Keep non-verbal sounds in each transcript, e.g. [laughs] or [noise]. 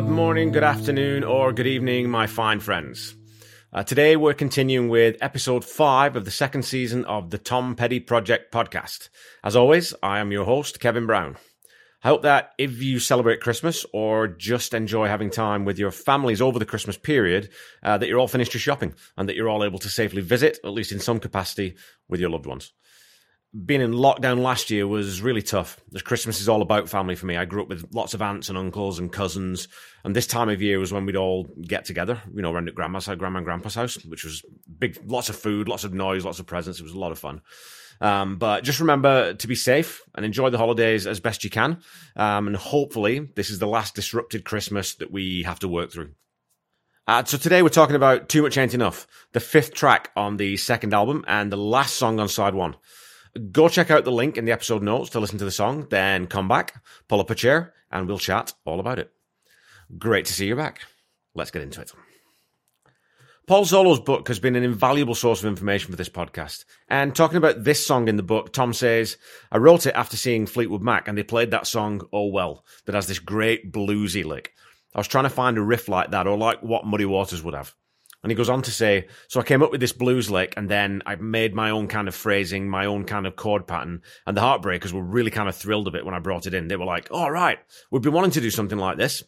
Good morning, good afternoon, or good evening, my fine friends. Uh, today we're continuing with episode five of the second season of the Tom Petty Project podcast. As always, I am your host, Kevin Brown. I hope that if you celebrate Christmas or just enjoy having time with your families over the Christmas period, uh, that you're all finished your shopping and that you're all able to safely visit, at least in some capacity, with your loved ones being in lockdown last year was really tough. As Christmas is all about family for me. I grew up with lots of aunts and uncles and cousins, and this time of year was when we'd all get together, you know, around at grandma's house, grandma and grandpa's house, which was big, lots of food, lots of noise, lots of presents. It was a lot of fun. Um, but just remember to be safe and enjoy the holidays as best you can. Um, and hopefully, this is the last disrupted Christmas that we have to work through. Uh, so today we're talking about Too Much Ain't Enough, the fifth track on the second album and the last song on side one. Go check out the link in the episode notes to listen to the song, then come back, pull up a chair, and we'll chat all about it. Great to see you back. Let's get into it. Paul Zollo's book has been an invaluable source of information for this podcast. And talking about this song in the book, Tom says, I wrote it after seeing Fleetwood Mac and they played that song, Oh Well, that has this great bluesy lick. I was trying to find a riff like that or like what Muddy Waters would have. And he goes on to say, so I came up with this blues lick and then I made my own kind of phrasing, my own kind of chord pattern. And the Heartbreakers were really kind of thrilled a bit when I brought it in. They were like, all right, we've been wanting to do something like this.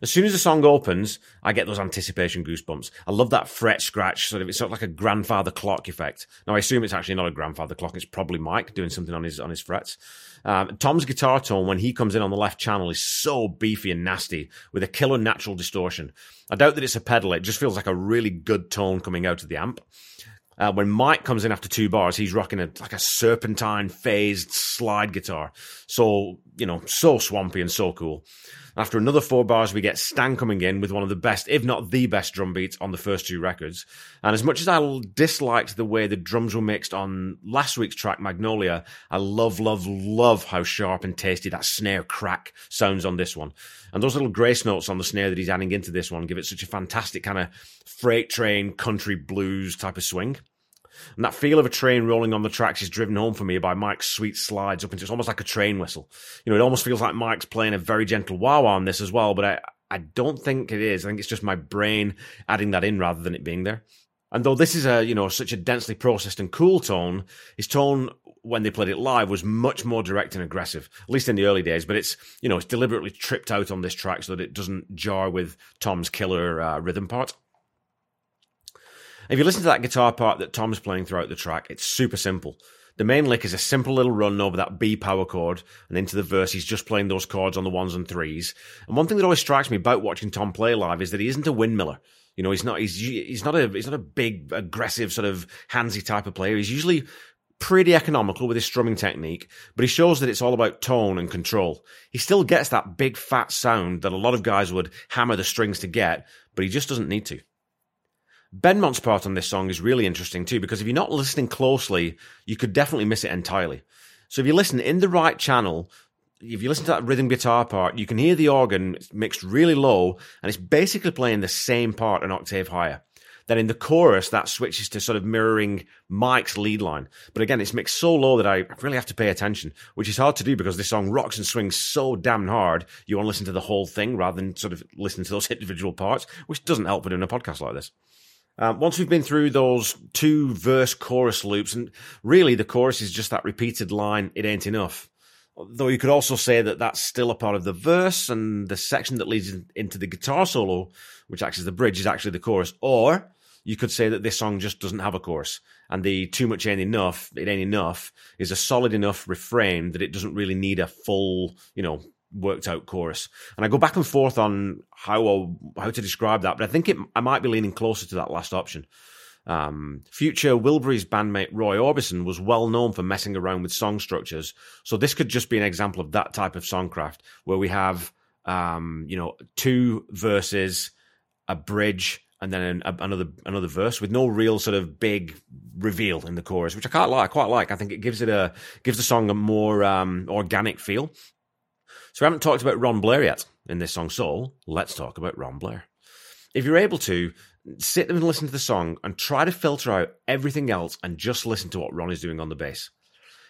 As soon as the song opens, I get those anticipation goosebumps. I love that fret scratch, sort of it's sort of like a grandfather clock effect. Now I assume it's actually not a grandfather clock, it's probably Mike doing something on his on his frets. Um, Tom's guitar tone when he comes in on the left channel is so beefy and nasty with a killer natural distortion. I doubt that it's a pedal, it just feels like a really good tone coming out of the amp. Uh, when Mike comes in after two bars, he's rocking a like a serpentine phased slide guitar. So, you know, so swampy and so cool. After another four bars, we get Stan coming in with one of the best, if not the best drum beats on the first two records. And as much as I disliked the way the drums were mixed on last week's track, Magnolia, I love, love, love how sharp and tasty that snare crack sounds on this one. And those little grace notes on the snare that he's adding into this one give it such a fantastic kind of freight train country blues type of swing. And that feel of a train rolling on the tracks is driven home for me by Mike's sweet slides up into it's almost like a train whistle. You know, it almost feels like Mike's playing a very gentle wah wah on this as well, but I, I don't think it is. I think it's just my brain adding that in rather than it being there. And though this is a, you know, such a densely processed and cool tone, his tone when they played it live was much more direct and aggressive, at least in the early days. But it's, you know, it's deliberately tripped out on this track so that it doesn't jar with Tom's killer uh, rhythm part. If you listen to that guitar part that Tom's playing throughout the track, it's super simple. The main lick is a simple little run over that B power chord, and into the verse, he's just playing those chords on the ones and threes. And one thing that always strikes me about watching Tom play live is that he isn't a windmiller. You know, he's not he's he's not a he's not a big aggressive sort of handsy type of player. He's usually pretty economical with his strumming technique, but he shows that it's all about tone and control. He still gets that big fat sound that a lot of guys would hammer the strings to get, but he just doesn't need to. Benmont's part on this song is really interesting too, because if you're not listening closely, you could definitely miss it entirely. So if you listen in the right channel, if you listen to that rhythm guitar part, you can hear the organ mixed really low, and it's basically playing the same part an octave higher. Then in the chorus, that switches to sort of mirroring Mike's lead line. But again, it's mixed so low that I really have to pay attention, which is hard to do because this song rocks and swings so damn hard. You want to listen to the whole thing rather than sort of listen to those [laughs] individual parts, which doesn't help with doing a podcast like this. Um, once we've been through those two verse chorus loops, and really the chorus is just that repeated line, it ain't enough. Though you could also say that that's still a part of the verse, and the section that leads into the guitar solo, which acts as the bridge, is actually the chorus. Or you could say that this song just doesn't have a chorus, and the too much ain't enough, it ain't enough, is a solid enough refrain that it doesn't really need a full, you know, worked out chorus. And I go back and forth on how how to describe that, but I think it I might be leaning closer to that last option. Um, future Wilbury's bandmate Roy Orbison was well known for messing around with song structures, so this could just be an example of that type of songcraft where we have um, you know two verses, a bridge, and then another another verse with no real sort of big reveal in the chorus, which I quite like. I quite like. I think it gives it a gives the song a more um, organic feel. So we haven't talked about Ron Blair yet in this song, so let's talk about Ron Blair. If you're able to, sit and listen to the song and try to filter out everything else and just listen to what Ron is doing on the bass.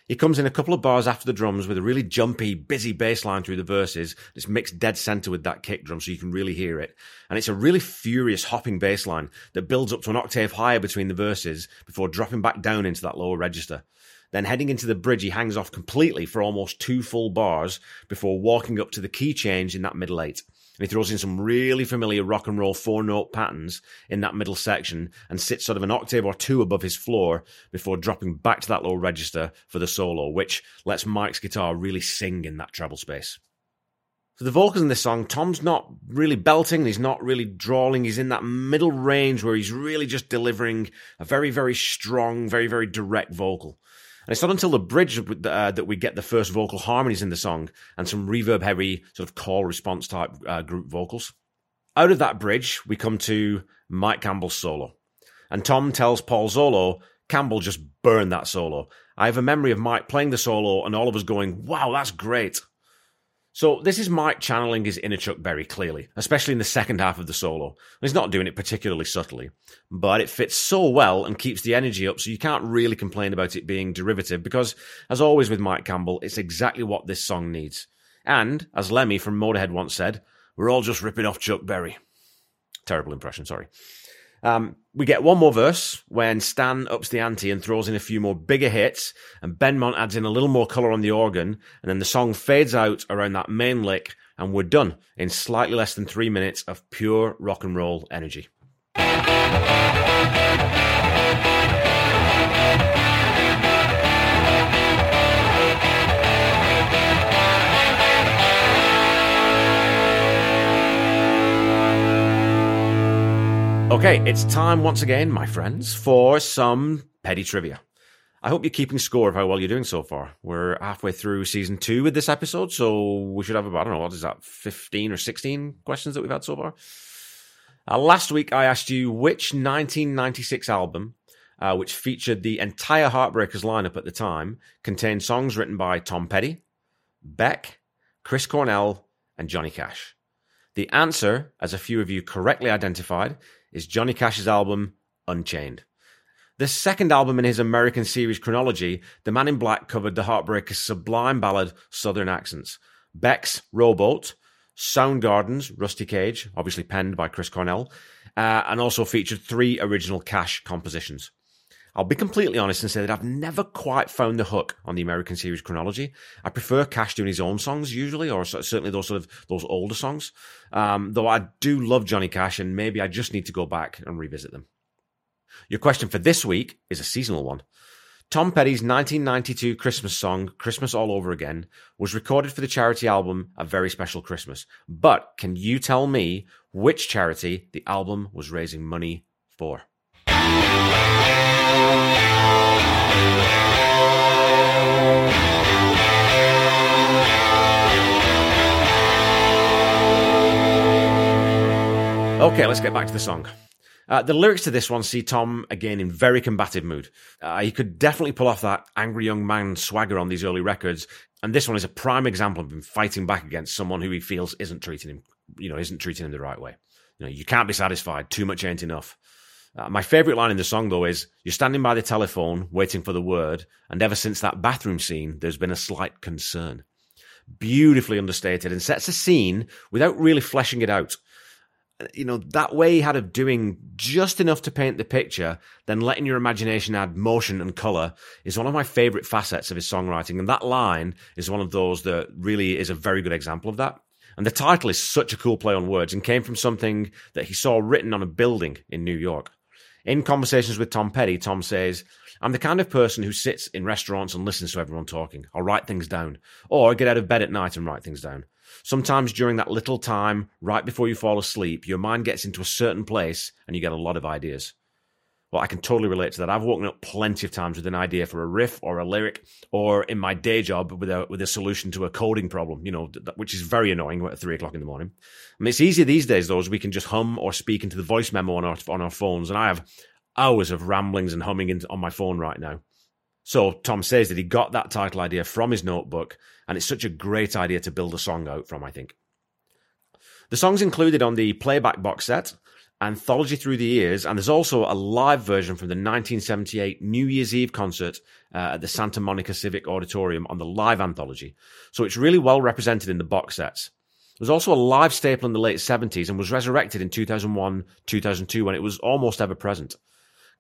He comes in a couple of bars after the drums with a really jumpy, busy bass line through the verses. It's mixed dead center with that kick drum so you can really hear it. And it's a really furious hopping bass line that builds up to an octave higher between the verses before dropping back down into that lower register. Then heading into the bridge, he hangs off completely for almost two full bars before walking up to the key change in that middle eight. And he throws in some really familiar rock and roll four note patterns in that middle section and sits sort of an octave or two above his floor before dropping back to that low register for the solo, which lets Mike's guitar really sing in that treble space. So the vocals in this song, Tom's not really belting, he's not really drawling, he's in that middle range where he's really just delivering a very, very strong, very, very direct vocal. And it's not until the bridge uh, that we get the first vocal harmonies in the song and some reverb heavy sort of call response type uh, group vocals. Out of that bridge, we come to Mike Campbell's solo. And Tom tells Paul Zollo, Campbell just burned that solo. I have a memory of Mike playing the solo and all of us going, wow, that's great. So this is Mike channeling his inner Chuck Berry clearly, especially in the second half of the solo. He's not doing it particularly subtly, but it fits so well and keeps the energy up so you can't really complain about it being derivative because, as always with Mike Campbell, it's exactly what this song needs. And, as Lemmy from Motorhead once said, we're all just ripping off Chuck Berry. Terrible impression, sorry. Um, we get one more verse when Stan ups the ante and throws in a few more bigger hits, and Benmont adds in a little more colour on the organ, and then the song fades out around that main lick, and we're done in slightly less than three minutes of pure rock and roll energy. Okay, it's time once again, my friends, for some petty trivia. I hope you're keeping score of how well you're doing so far. We're halfway through season two with this episode, so we should have about, I don't know, what is that, 15 or 16 questions that we've had so far? Uh, last week, I asked you which 1996 album, uh, which featured the entire Heartbreakers lineup at the time, contained songs written by Tom Petty, Beck, Chris Cornell, and Johnny Cash. The answer, as a few of you correctly identified, is Johnny Cash's album Unchained. The second album in his American series chronology, The Man in Black covered the Heartbreakers' sublime ballad Southern Accents, Beck's Rowboat, Soundgarden's Rusty Cage, obviously penned by Chris Cornell, uh, and also featured three original Cash compositions. I'll be completely honest and say that I've never quite found the hook on the American series chronology. I prefer Cash doing his own songs usually, or certainly those sort of those older songs. Um, though I do love Johnny Cash, and maybe I just need to go back and revisit them. Your question for this week is a seasonal one. Tom Petty's 1992 Christmas song, Christmas All Over Again, was recorded for the charity album A Very Special Christmas. But can you tell me which charity the album was raising money for? Okay, let's get back to the song. Uh, the lyrics to this one see Tom again in very combative mood. Uh, he could definitely pull off that angry young man swagger on these early records, and this one is a prime example of him fighting back against someone who he feels isn't treating him, you know, isn't treating him the right way. You know, you can't be satisfied. Too much ain't enough. Uh, my favourite line in the song, though, is You're standing by the telephone waiting for the word, and ever since that bathroom scene, there's been a slight concern. Beautifully understated and sets a scene without really fleshing it out. You know, that way he had of doing just enough to paint the picture, then letting your imagination add motion and colour is one of my favourite facets of his songwriting. And that line is one of those that really is a very good example of that. And the title is such a cool play on words and came from something that he saw written on a building in New York. In conversations with Tom Petty, Tom says, I'm the kind of person who sits in restaurants and listens to everyone talking. I'll write things down. Or get out of bed at night and write things down. Sometimes during that little time, right before you fall asleep, your mind gets into a certain place and you get a lot of ideas. Well, I can totally relate to that. I've woken up plenty of times with an idea for a riff or a lyric, or in my day job with a with a solution to a coding problem. You know, which is very annoying at three o'clock in the morning. I mean, it's easier these days though, as we can just hum or speak into the voice memo on our on our phones, and I have hours of ramblings and humming in, on my phone right now. So Tom says that he got that title idea from his notebook, and it's such a great idea to build a song out from. I think the songs included on the playback box set Anthology Through the Years, and there's also a live version from the 1978 New Year's Eve concert uh, at the Santa Monica Civic Auditorium on the live anthology. So it's really well represented in the box sets. There's also a live staple in the late 70s and was resurrected in 2001 2002 when it was almost ever present.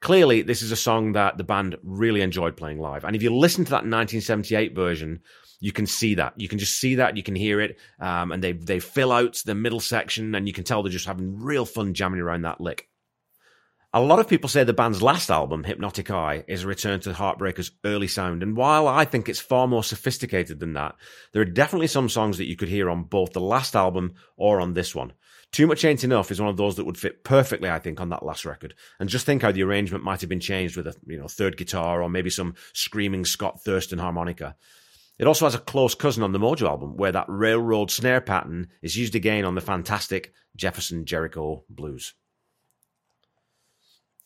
Clearly, this is a song that the band really enjoyed playing live. And if you listen to that 1978 version, you can see that. You can just see that. You can hear it. Um, and they, they fill out the middle section and you can tell they're just having real fun jamming around that lick. A lot of people say the band's last album, Hypnotic Eye, is a return to Heartbreakers' early sound. And while I think it's far more sophisticated than that, there are definitely some songs that you could hear on both the last album or on this one. Too Much Ain't Enough is one of those that would fit perfectly, I think, on that last record. And just think how the arrangement might have been changed with a you know third guitar or maybe some screaming Scott Thurston harmonica. It also has a close cousin on the Mojo album, where that railroad snare pattern is used again on the fantastic Jefferson Jericho blues.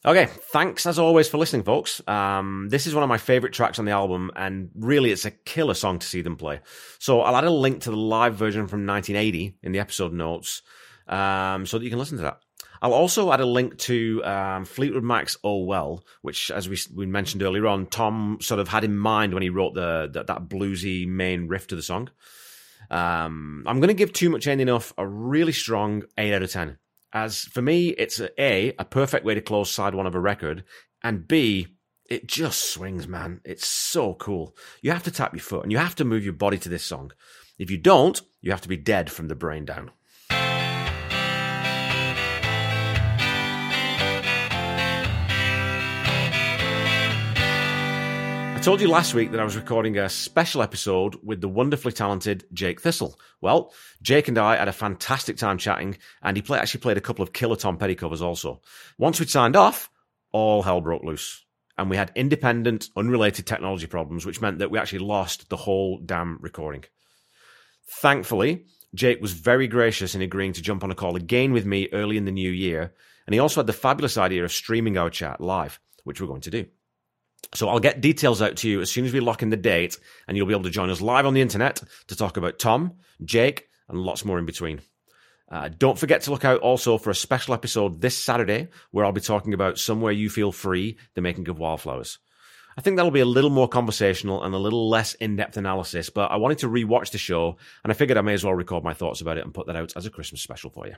Okay, thanks as always for listening, folks. Um, this is one of my favorite tracks on the album, and really it's a killer song to see them play. So I'll add a link to the live version from 1980 in the episode notes um, so that you can listen to that. I'll also add a link to um, Fleetwood Mac's "Oh Well," which, as we we mentioned earlier on, Tom sort of had in mind when he wrote the, the that bluesy main riff to the song. Um, I'm going to give "Too Much Ain't Enough" a really strong eight out of ten. As for me, it's a, a a perfect way to close side one of a record, and b it just swings, man. It's so cool. You have to tap your foot and you have to move your body to this song. If you don't, you have to be dead from the brain down. Told you last week that I was recording a special episode with the wonderfully talented Jake Thistle. Well, Jake and I had a fantastic time chatting, and he play, actually played a couple of killer Tom Petty covers also. Once we'd signed off, all hell broke loose. And we had independent, unrelated technology problems, which meant that we actually lost the whole damn recording. Thankfully, Jake was very gracious in agreeing to jump on a call again with me early in the new year, and he also had the fabulous idea of streaming our chat live, which we're going to do. So I'll get details out to you as soon as we lock in the date, and you'll be able to join us live on the internet to talk about Tom, Jake, and lots more in between. Uh, don't forget to look out also for a special episode this Saturday where I'll be talking about Somewhere You Feel Free, the making of wildflowers. I think that'll be a little more conversational and a little less in depth analysis, but I wanted to rewatch the show and I figured I may as well record my thoughts about it and put that out as a Christmas special for you.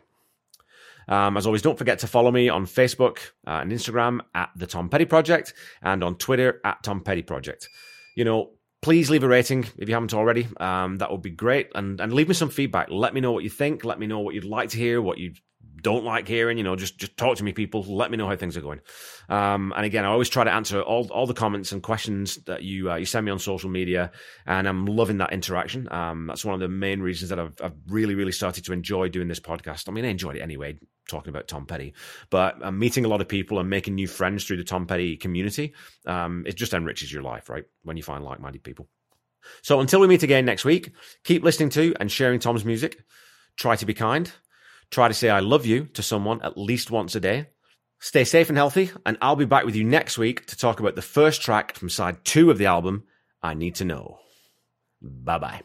Um, as always, don't forget to follow me on Facebook uh, and Instagram at the Tom Petty Project and on Twitter at Tom Petty Project. You know, please leave a rating if you haven't already. Um, that would be great. And, and leave me some feedback. Let me know what you think. Let me know what you'd like to hear, what you don't like hearing, you know, just just talk to me, people. Let me know how things are going. Um, and again, I always try to answer all all the comments and questions that you uh, you send me on social media, and I'm loving that interaction. Um, that's one of the main reasons that I've, I've really really started to enjoy doing this podcast. I mean, I enjoyed it anyway, talking about Tom Petty, but I'm meeting a lot of people and making new friends through the Tom Petty community. Um, it just enriches your life, right? When you find like minded people. So until we meet again next week, keep listening to and sharing Tom's music. Try to be kind Try to say I love you to someone at least once a day. Stay safe and healthy, and I'll be back with you next week to talk about the first track from side two of the album, I Need to Know. Bye bye.